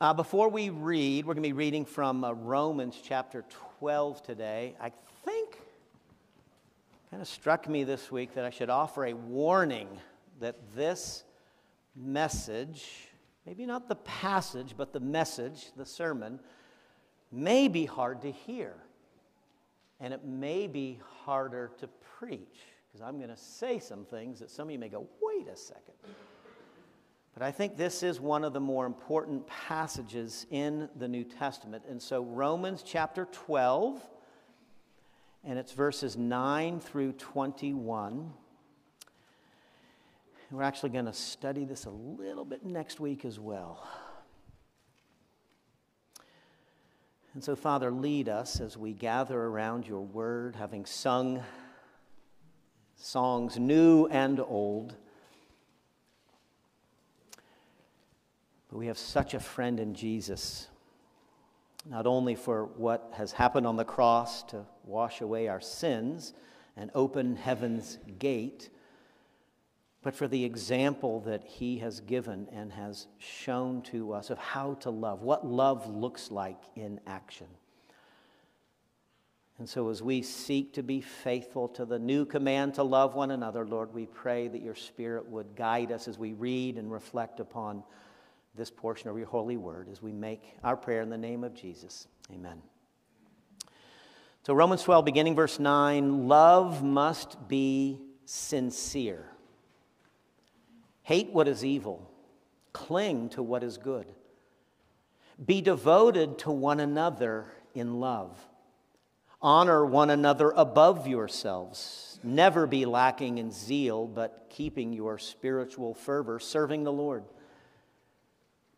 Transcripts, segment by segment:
Uh, before we read, we're going to be reading from uh, Romans chapter 12 today. I think kind of struck me this week that I should offer a warning that this message, maybe not the passage, but the message, the sermon, may be hard to hear. And it may be harder to preach because I'm going to say some things that some of you may go, wait a second. But I think this is one of the more important passages in the New Testament. And so, Romans chapter 12, and it's verses 9 through 21. We're actually going to study this a little bit next week as well. And so, Father, lead us as we gather around your word, having sung songs new and old. But we have such a friend in Jesus, not only for what has happened on the cross to wash away our sins and open heaven's gate, but for the example that he has given and has shown to us of how to love, what love looks like in action. And so, as we seek to be faithful to the new command to love one another, Lord, we pray that your Spirit would guide us as we read and reflect upon this portion of your holy word as we make our prayer in the name of Jesus. Amen. So, Romans 12, beginning verse 9 love must be sincere. Hate what is evil, cling to what is good. Be devoted to one another in love. Honor one another above yourselves. Never be lacking in zeal, but keeping your spiritual fervor, serving the Lord.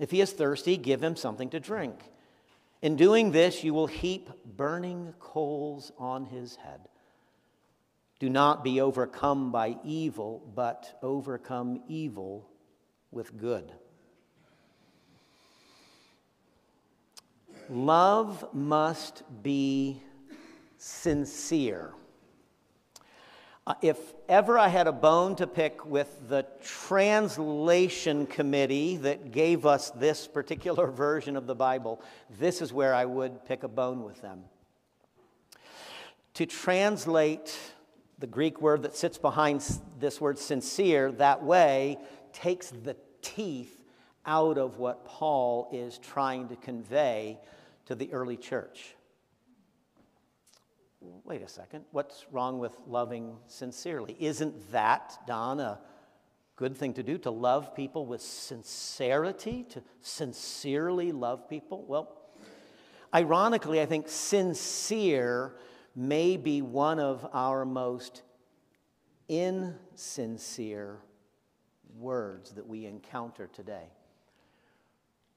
If he is thirsty, give him something to drink. In doing this, you will heap burning coals on his head. Do not be overcome by evil, but overcome evil with good. Love must be sincere. Uh, if ever I had a bone to pick with the translation committee that gave us this particular version of the Bible, this is where I would pick a bone with them. To translate the Greek word that sits behind this word sincere that way takes the teeth out of what Paul is trying to convey to the early church wait a second, what's wrong with loving sincerely? Isn't that, Don, a good thing to do to love people with sincerity, to sincerely love people? Well, ironically, I think sincere may be one of our most insincere words that we encounter today.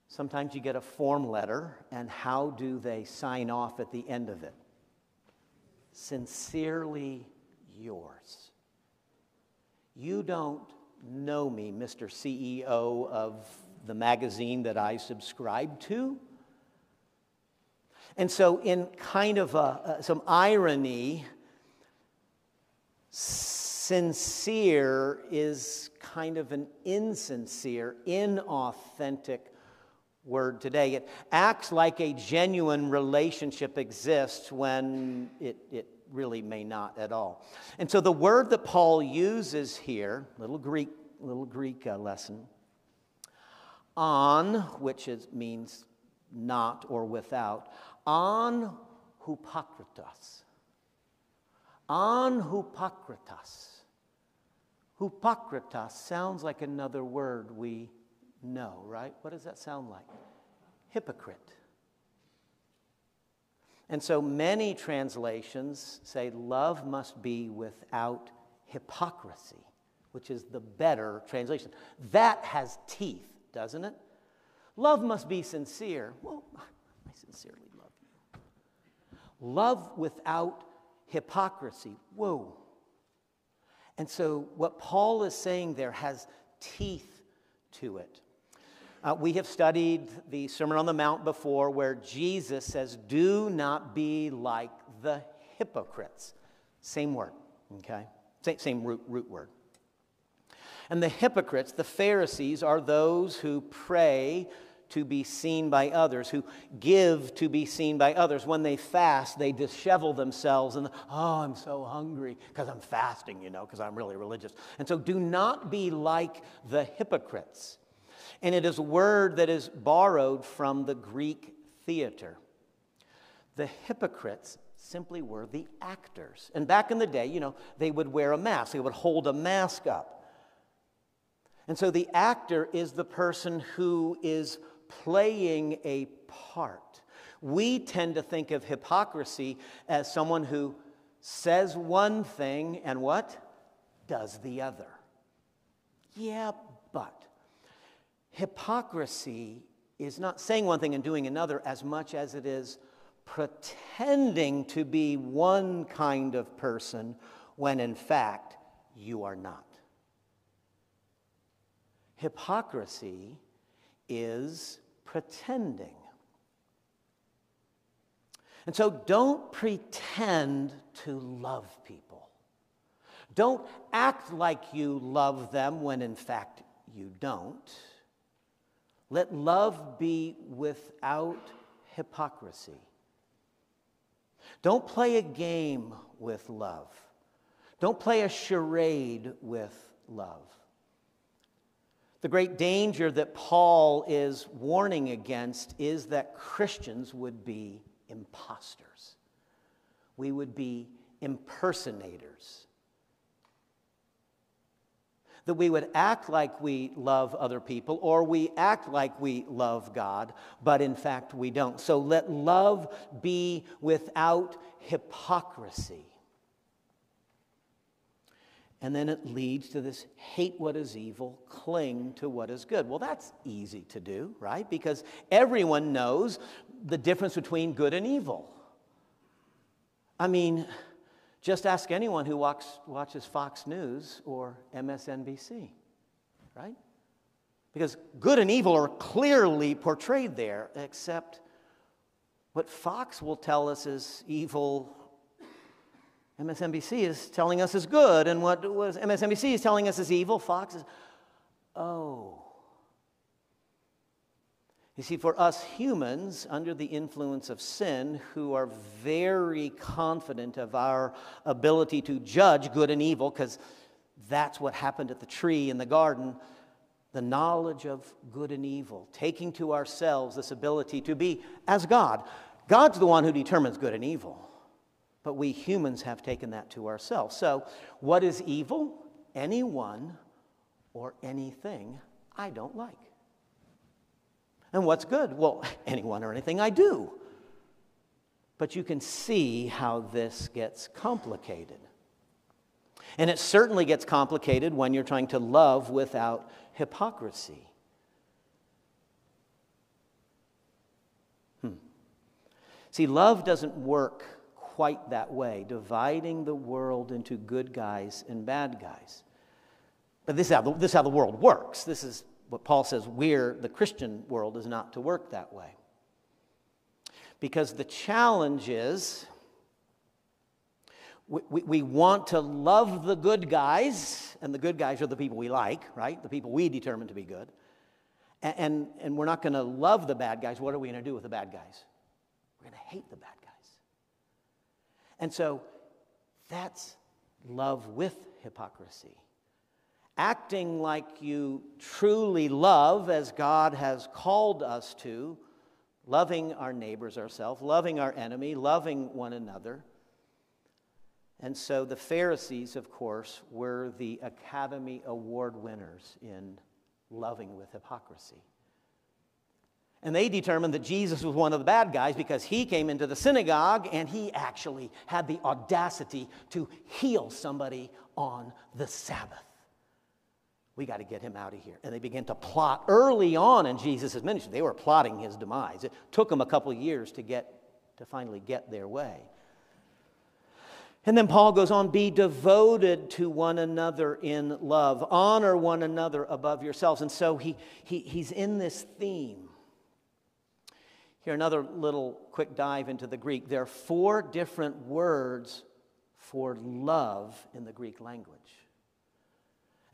Sometimes you get a form letter, and how do they sign off at the end of it? Sincerely yours. You don't know me, Mr. CEO of the magazine that I subscribe to. And so, in kind of a, some irony, sincere is kind of an insincere, inauthentic word today. It acts like a genuine relationship exists when it, it really may not at all. And so the word that Paul uses here, little Greek, little Greek uh, lesson, on, which is, means not or without, on hupakritos. On hupakritos. Hupakritos sounds like another word we know, right? What does that sound like? Hypocrite. And so many translations say love must be without hypocrisy, which is the better translation. That has teeth, doesn't it? Love must be sincere. Well, I sincerely love you. Love without hypocrisy. Whoa. And so, what Paul is saying there has teeth to it. Uh, we have studied the Sermon on the Mount before where Jesus says, Do not be like the hypocrites. Same word, okay? Same, same root, root word. And the hypocrites, the Pharisees, are those who pray to be seen by others, who give to be seen by others. When they fast, they dishevel themselves and, oh, I'm so hungry because I'm fasting, you know, because I'm really religious. And so do not be like the hypocrites. And it is a word that is borrowed from the Greek theater. The hypocrites simply were the actors. And back in the day, you know, they would wear a mask, they would hold a mask up. And so the actor is the person who is playing a part. We tend to think of hypocrisy as someone who says one thing and what? Does the other. Yeah, hypocrisy is not saying one thing and doing another as much as it is pretending to be one kind of person when in fact you are not. Hypocrisy is pretending. And so don't pretend to love people. Don't act like you love them when in fact you don't. Let love be without hypocrisy. Don't play a game with love. Don't play a charade with love. The great danger that Paul is warning against is that Christians would be imposters. We would be impersonators. That we would act like we love other people or we act like we love God, but in fact we don't. So let love be without hypocrisy. And then it leads to this hate what is evil, cling to what is good. Well, that's easy to do, right? Because everyone knows the difference between good and evil. I mean, just ask anyone who walks, watches Fox News or MSNBC, right? Because good and evil are clearly portrayed there, except what Fox will tell us is evil MSNBC is telling us is good, and what was MSNBC is telling us is evil. Fox is, oh. You see, for us humans, under the influence of sin, who are very confident of our ability to judge good and evil, because that's what happened at the tree in the garden, the knowledge of good and evil, taking to ourselves this ability to be as God. God's the one who determines good and evil. But we humans have taken that to ourselves. So, what is evil? Anyone or anything I don't like. And what's good? Well, anyone or anything I do. But you can see how this gets complicated. And it certainly gets complicated when you're trying to love without hypocrisy. Hmm. See, love doesn't work quite that way, dividing the world into good guys and bad guys. But this is how the, this is how the world works. This is what Paul says we're, the Christian world, is not to work that way. Because the challenge is we, we, we want to love the good guys, and the good guys are the people we like, right? The people we determine to be good. And, and, and we're not going to love the bad guys. What are we going to do with the bad guys? We're going to hate the bad guys. And so that's love with hypocrisy. Acting like you truly love as God has called us to, loving our neighbors ourselves, loving our enemy, loving one another. And so the Pharisees, of course, were the Academy Award winners in loving with hypocrisy. And they determined that Jesus was one of the bad guys because he came into the synagogue and he actually had the audacity to heal somebody on the Sabbath. We got to get him out of here. And they began to plot early on in Jesus' ministry. They were plotting his demise. It took them a couple of years to get to finally get their way. And then Paul goes on, be devoted to one another in love. Honor one another above yourselves. And so he, he, he's in this theme. Here, another little quick dive into the Greek. There are four different words for love in the Greek language.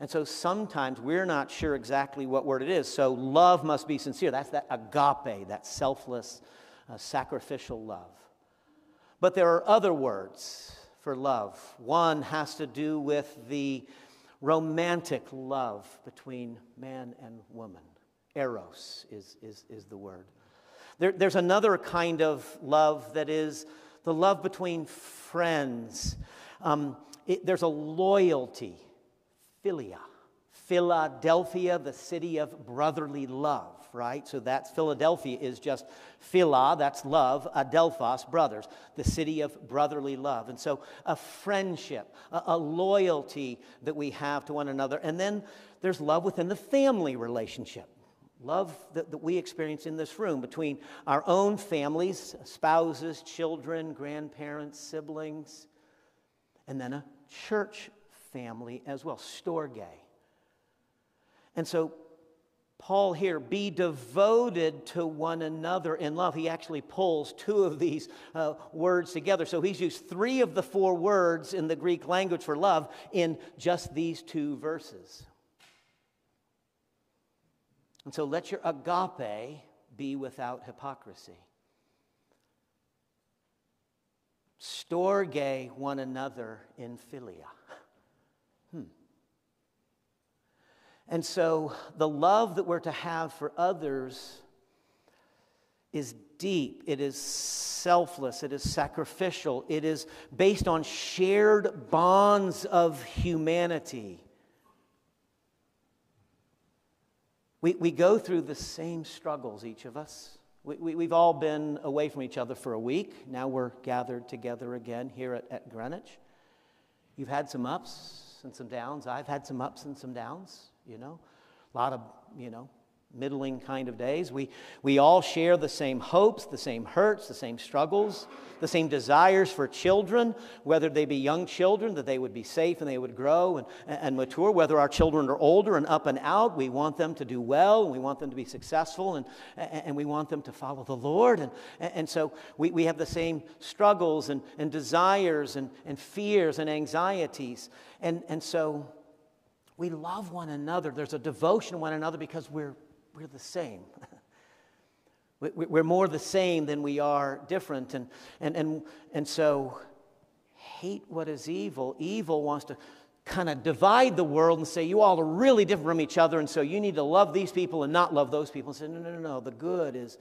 And so sometimes we're not sure exactly what word it is. So love must be sincere. That's that agape, that selfless, uh, sacrificial love. But there are other words for love. One has to do with the romantic love between man and woman. Eros is, is, is the word. There, there's another kind of love that is the love between friends. Um, it, there's a loyalty Philia. Philadelphia, the city of brotherly love, right? So that's Philadelphia is just phila, that's love, adelphos, brothers, the city of brotherly love. And so a friendship, a, a loyalty that we have to one another. And then there's love within the family relationship. Love that, that we experience in this room between our own families, spouses, children, grandparents, siblings, and then a church family as well, storge. And so, Paul here, be devoted to one another in love. He actually pulls two of these uh, words together. So he's used three of the four words in the Greek language for love in just these two verses. And so let your agape be without hypocrisy. Storge one another in philia. And so the love that we're to have for others is deep, it is selfless, it is sacrificial, it is based on shared bonds of humanity. We, we go through the same struggles, each of us. We, we, we've all been away from each other for a week. Now we're gathered together again here at, at Greenwich. You've had some ups and some downs. I've had some ups and some downs you know, a lot of, you know, middling kind of days. We, we all share the same hopes, the same hurts, the same struggles, the same desires for children, whether they be young children, that they would be safe and they would grow and, and mature. Whether our children are older and up and out, we want them to do well and we want them to be successful and, and we want them to follow the Lord. And, and so we, we have the same struggles and, and desires and, and fears and anxieties. And, and so we love one another. There's a devotion to one another because we're, we're the same. we're more the same than we are different. And, and, and, and so, hate what is evil. Evil wants to kind of divide the world and say, you all are really different from each other, and so you need to love these people and not love those people. And say, no, no, no, no. The good is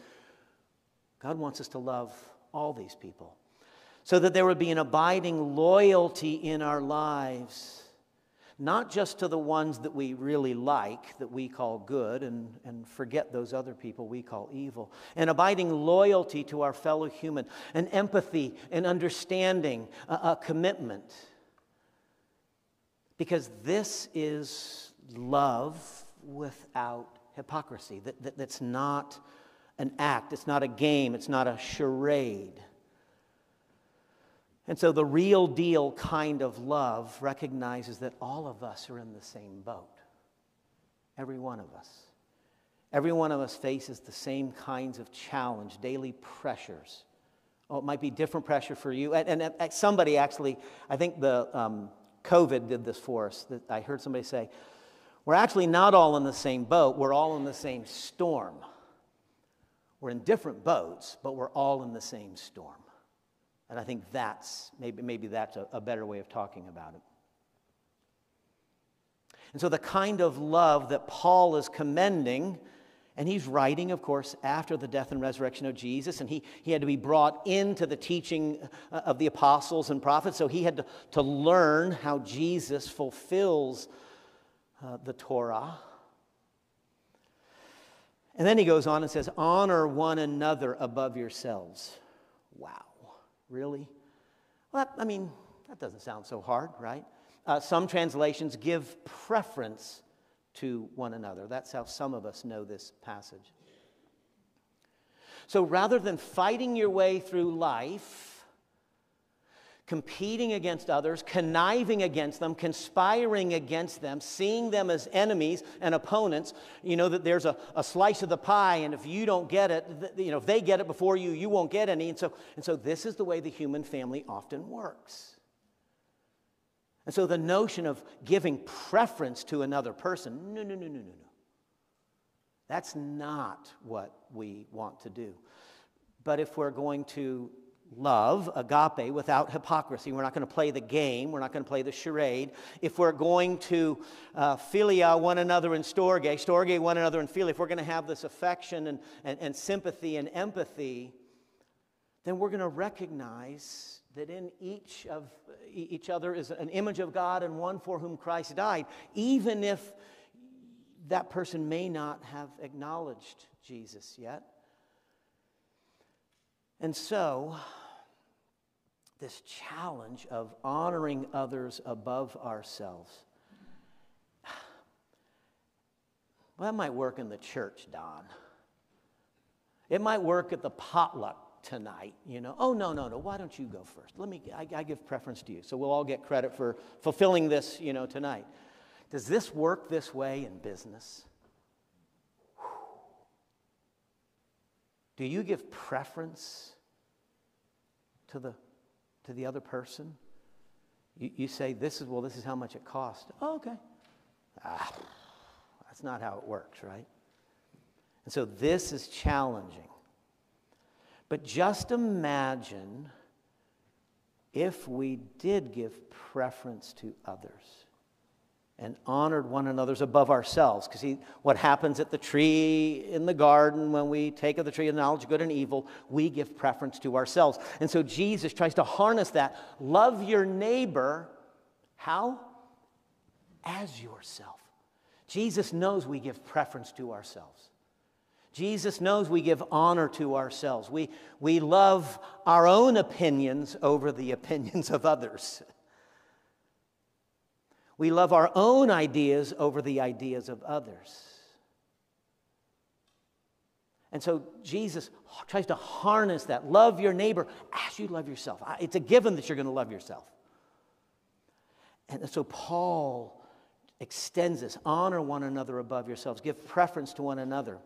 God wants us to love all these people so that there would be an abiding loyalty in our lives not just to the ones that we really like, that we call good, and, and forget those other people we call evil. An abiding loyalty to our fellow human, an empathy, an understanding, a, a commitment. Because this is love without hypocrisy. That, that, that's not an act, it's not a game, it's not a charade. And so the real deal kind of love recognizes that all of us are in the same boat. Every one of us. Every one of us faces the same kinds of challenge, daily pressures. Oh, it might be different pressure for you. And, and, and somebody actually, I think the um, COVID did this for us. That I heard somebody say, we're actually not all in the same boat, we're all in the same storm. We're in different boats, but we're all in the same storm. And I think that's maybe, maybe that's a, a better way of talking about it. And so, the kind of love that Paul is commending, and he's writing, of course, after the death and resurrection of Jesus, and he, he had to be brought into the teaching uh, of the apostles and prophets, so he had to, to learn how Jesus fulfills uh, the Torah. And then he goes on and says, Honor one another above yourselves. Wow, really? Well, I mean, that doesn't sound so hard, right? Uh, some translations give preference to one another. That's how some of us know this passage. So rather than fighting your way through life, competing against others, conniving against them, conspiring against them, seeing them as enemies and opponents. You know that there's a, a slice of the pie, and if you don't get it, you know, if they get it before you, you won't get any. And so, and so this is the way the human family often works. And so the notion of giving preference to another person, no, no, no, no, no, no. That's not what we want to do. But if we're going to love, agape, without hypocrisy. We're not going to play the game. We're not going to play the charade. If we're going to uh, philia one another in storge, storge one another in philia, if we're going to have this affection and, and, and sympathy and empathy, then we're going to recognize that in each of each other is an image of God and one for whom Christ died, even if that person may not have acknowledged Jesus yet. And so, this challenge of honoring others above ourselves. Well, that might work in the church, Don. It might work at the potluck tonight, you know. Oh, no, no, no. Why don't you go first? Let me, I, I give preference to you. So we'll all get credit for fulfilling this, you know, tonight. Does this work this way in business? Do you give preference to the to the other person. You, you say, this is, well, this is how much it cost. Oh, okay. Ah, that's not how it works, right? And so this is challenging. But just imagine if we did give preference to others and honored one another's above ourselves. Because see what happens at the tree in the garden when we take of the tree of knowledge good and evil, we give preference to ourselves. And so Jesus tries to harness that. Love your neighbor. How? As yourself. Jesus knows we give preference to ourselves. Jesus knows we give honor to ourselves. We, we love our own opinions over the opinions of others. We love our own ideas over the ideas of others. And so Jesus tries to harness that. Love your neighbor as you love yourself. It's a given that you're going to love yourself. And so Paul extends this honor one another above yourselves, give preference to one another.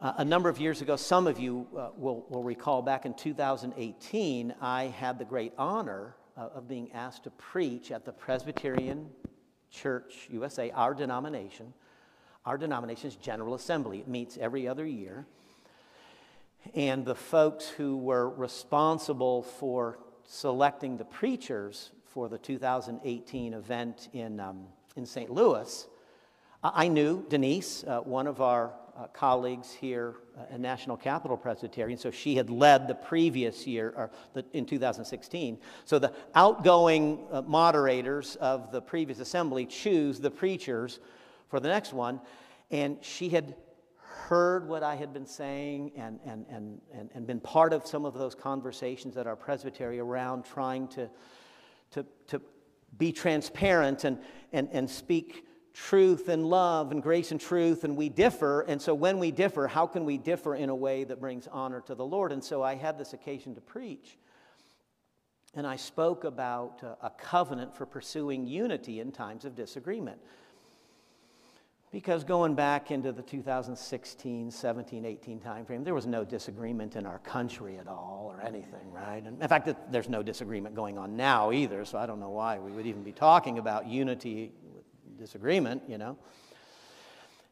Uh, a number of years ago, some of you uh, will, will recall back in 2018, I had the great honor uh, of being asked to preach at the Presbyterian Church USA, our denomination. Our denomination's General Assembly. It meets every other year. And the folks who were responsible for selecting the preachers for the 2018 event in, um, in St. Louis, I knew Denise, uh, one of our uh, colleagues here uh, at National Capital Presbyterian. So she had led the previous year, or the, in 2016. So the outgoing uh, moderators of the previous assembly choose the preachers for the next one. And she had heard what I had been saying and, and, and, and, and been part of some of those conversations at our presbytery around trying to, to, to be transparent and, and, and speak truth and love and grace and truth, and we differ. And so, when we differ, how can we differ in a way that brings honor to the Lord? And so, I had this occasion to preach. And I spoke about uh, a covenant for pursuing unity in times of disagreement. Because going back into the 2016, 17, 18 timeframe, there was no disagreement in our country at all or anything, right? And in fact, there's no disagreement going on now either, so I don't know why we would even be talking about unity disagreement, you know.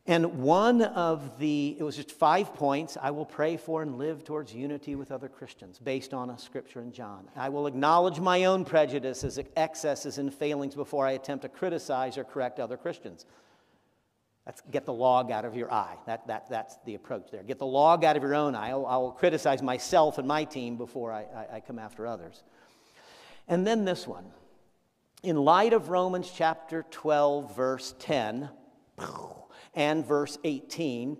And one of the, it was just five points I will pray for and live towards unity with other Christians based on a scripture in John. I will acknowledge my own prejudices, excesses, and failings before I attempt to criticize or correct other Christians. That's get the log out of your eye. That, that, that's the approach there. Get the log out of your own eye. I will criticize myself and my team before I, I, I come after others. And then this one. In light of Romans chapter 12, verse 10, and verse 18,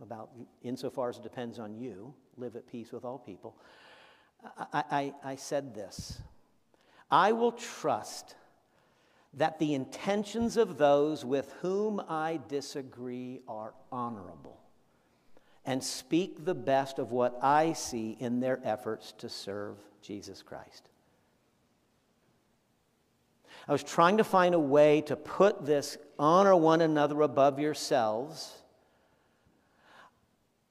about insofar as it depends on you, live at peace with all people, I, I, I said this I will trust that the intentions of those with whom I disagree are honorable and speak the best of what I see in their efforts to serve Jesus Christ. I was trying to find a way to put this honor one another above yourselves.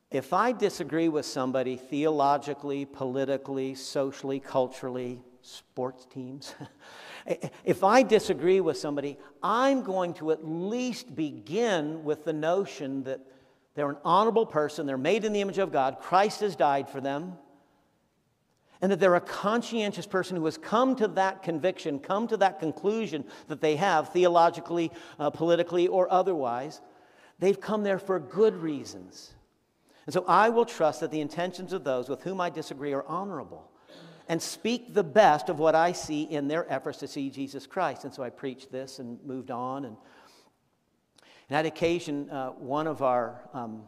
If I disagree with somebody theologically, politically, socially, culturally, sports teams, if I disagree with somebody, I'm going to at least begin with the notion that they're an honorable person, they're made in the image of God, Christ has died for them and that they're a conscientious person who has come to that conviction, come to that conclusion that they have, theologically, uh, politically, or otherwise. They've come there for good reasons. And so I will trust that the intentions of those with whom I disagree are honorable and speak the best of what I see in their efforts to see Jesus Christ. And so I preached this and moved on. And, and occasion, uh, one of our um,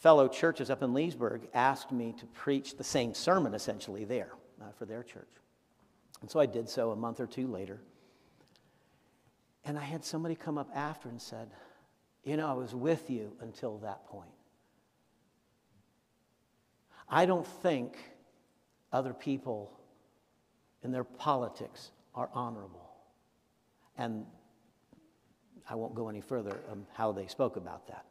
fellow churches up in Leesburg asked me to preach the same sermon essentially there uh, for their church. And so I did so a month or two later. And I had somebody come up after and said, You know, I was with you until that point. I don't think other people in their politics are honorable. And I won't go any further on how they spoke about that.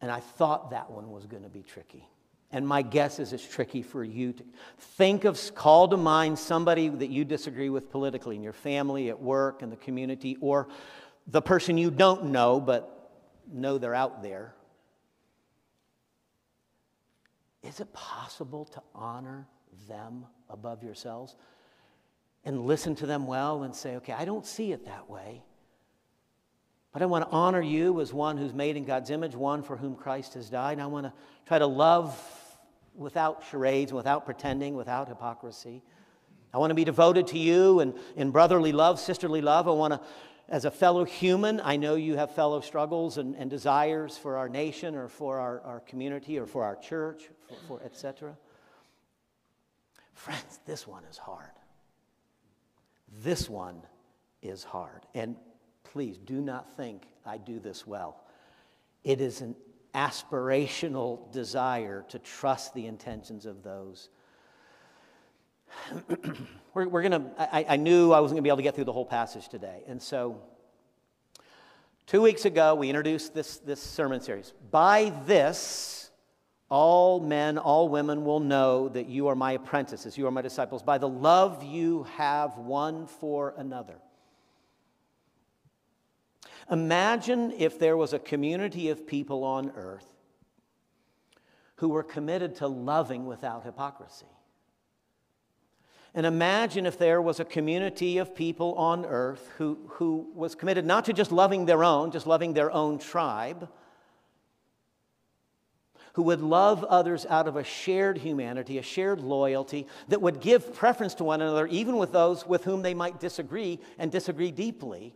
And I thought that one was going to be tricky. And my guess is it's tricky for you to think of, call to mind somebody that you disagree with politically in your family, at work, in the community, or the person you don't know but know they're out there. Is it possible to honor them above yourselves and listen to them well and say, okay, I don't see it that way? But I want to honor you as one who's made in God's image, one for whom Christ has died. And I want to try to love without charades, without pretending, without hypocrisy. I want to be devoted to you and in brotherly love, sisterly love. I want to, as a fellow human, I know you have fellow struggles and, and desires for our nation or for our, our community or for our church, for, for etc. Friends, this one is hard. This one is hard. And Please do not think I do this well. It is an aspirational desire to trust the intentions of those. we're, we're going to, I knew I wasn't going to be able to get through the whole passage today. And so, two weeks ago, we introduced this, this sermon series. By this, all men, all women will know that you are my apprentices, you are my disciples, by the love you have one for another. Imagine if there was a community of people on earth who were committed to loving without hypocrisy. And imagine if there was a community of people on earth who, who was committed not to just loving their own, just loving their own tribe, who would love others out of a shared humanity, a shared loyalty, that would give preference to one another, even with those with whom they might disagree and disagree deeply,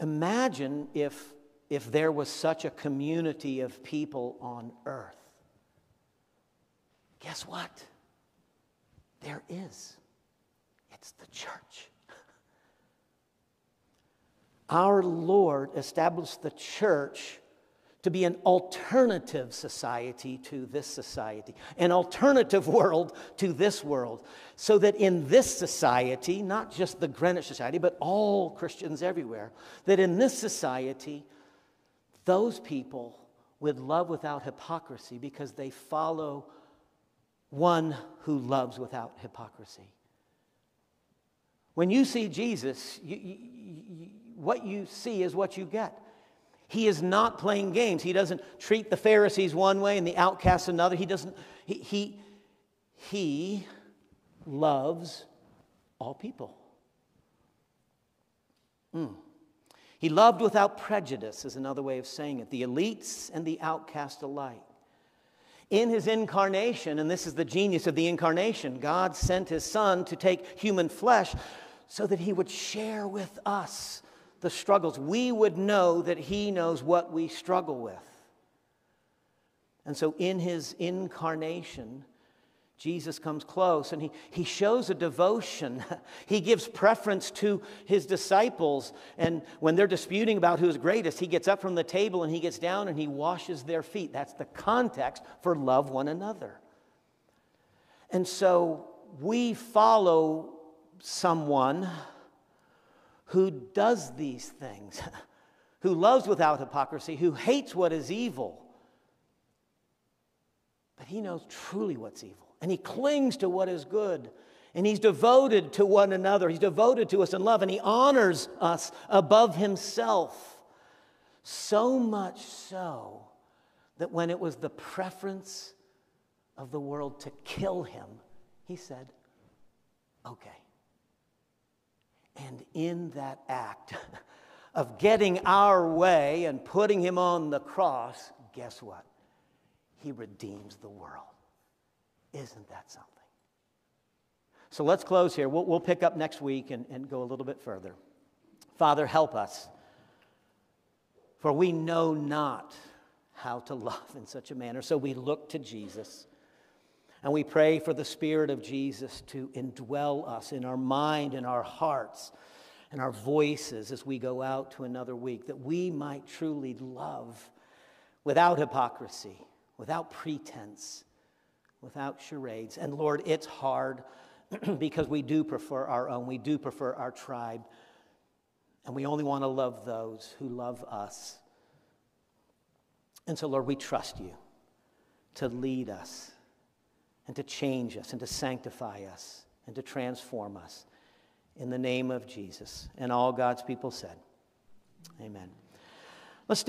Imagine if, if there was such a community of people on earth. Guess what? There is. It's the church. Our Lord established the church to be an alternative society to this society, an alternative world to this world, so that in this society, not just the Greenwich Society, but all Christians everywhere, that in this society, those people would love without hypocrisy because they follow one who loves without hypocrisy. When you see Jesus, you, you, you, what you see is what you get. He is not playing games. He doesn't treat the Pharisees one way and the outcasts another. He doesn't, he, he, he loves all people. Mm. He loved without prejudice, is another way of saying it, the elites and the outcast alike. In his incarnation, and this is the genius of the incarnation, God sent his son to take human flesh so that he would share with us the struggles. We would know that he knows what we struggle with. And so, in his incarnation, Jesus comes close and he, he shows a devotion. He gives preference to his disciples. And when they're disputing about who's greatest, he gets up from the table and he gets down and he washes their feet. That's the context for love one another. And so we follow someone who does these things, who loves without hypocrisy, who hates what is evil. But he knows truly what's evil, and he clings to what is good. And he's devoted to one another. He's devoted to us in love, and he honors us above himself. So much so that when it was the preference of the world to kill him, he said, Okay. And in that act of getting our way and putting him on the cross, guess what? He redeems the world. Isn't that something? So let's close here. We'll, we'll pick up next week and, and go a little bit further. Father, help us, for we know not how to love in such a manner. So we look to Jesus. And we pray for the Spirit of Jesus to indwell us in our mind, in our hearts, and our voices as we go out to another week, that we might truly love without hypocrisy, without pretense, without charades. And Lord, it's hard because we do prefer our own, we do prefer our tribe, and we only want to love those who love us. And so, Lord, we trust you to lead us and to change us and to sanctify us and to transform us in the name of Jesus. And all God's people said, Amen. Let's stand.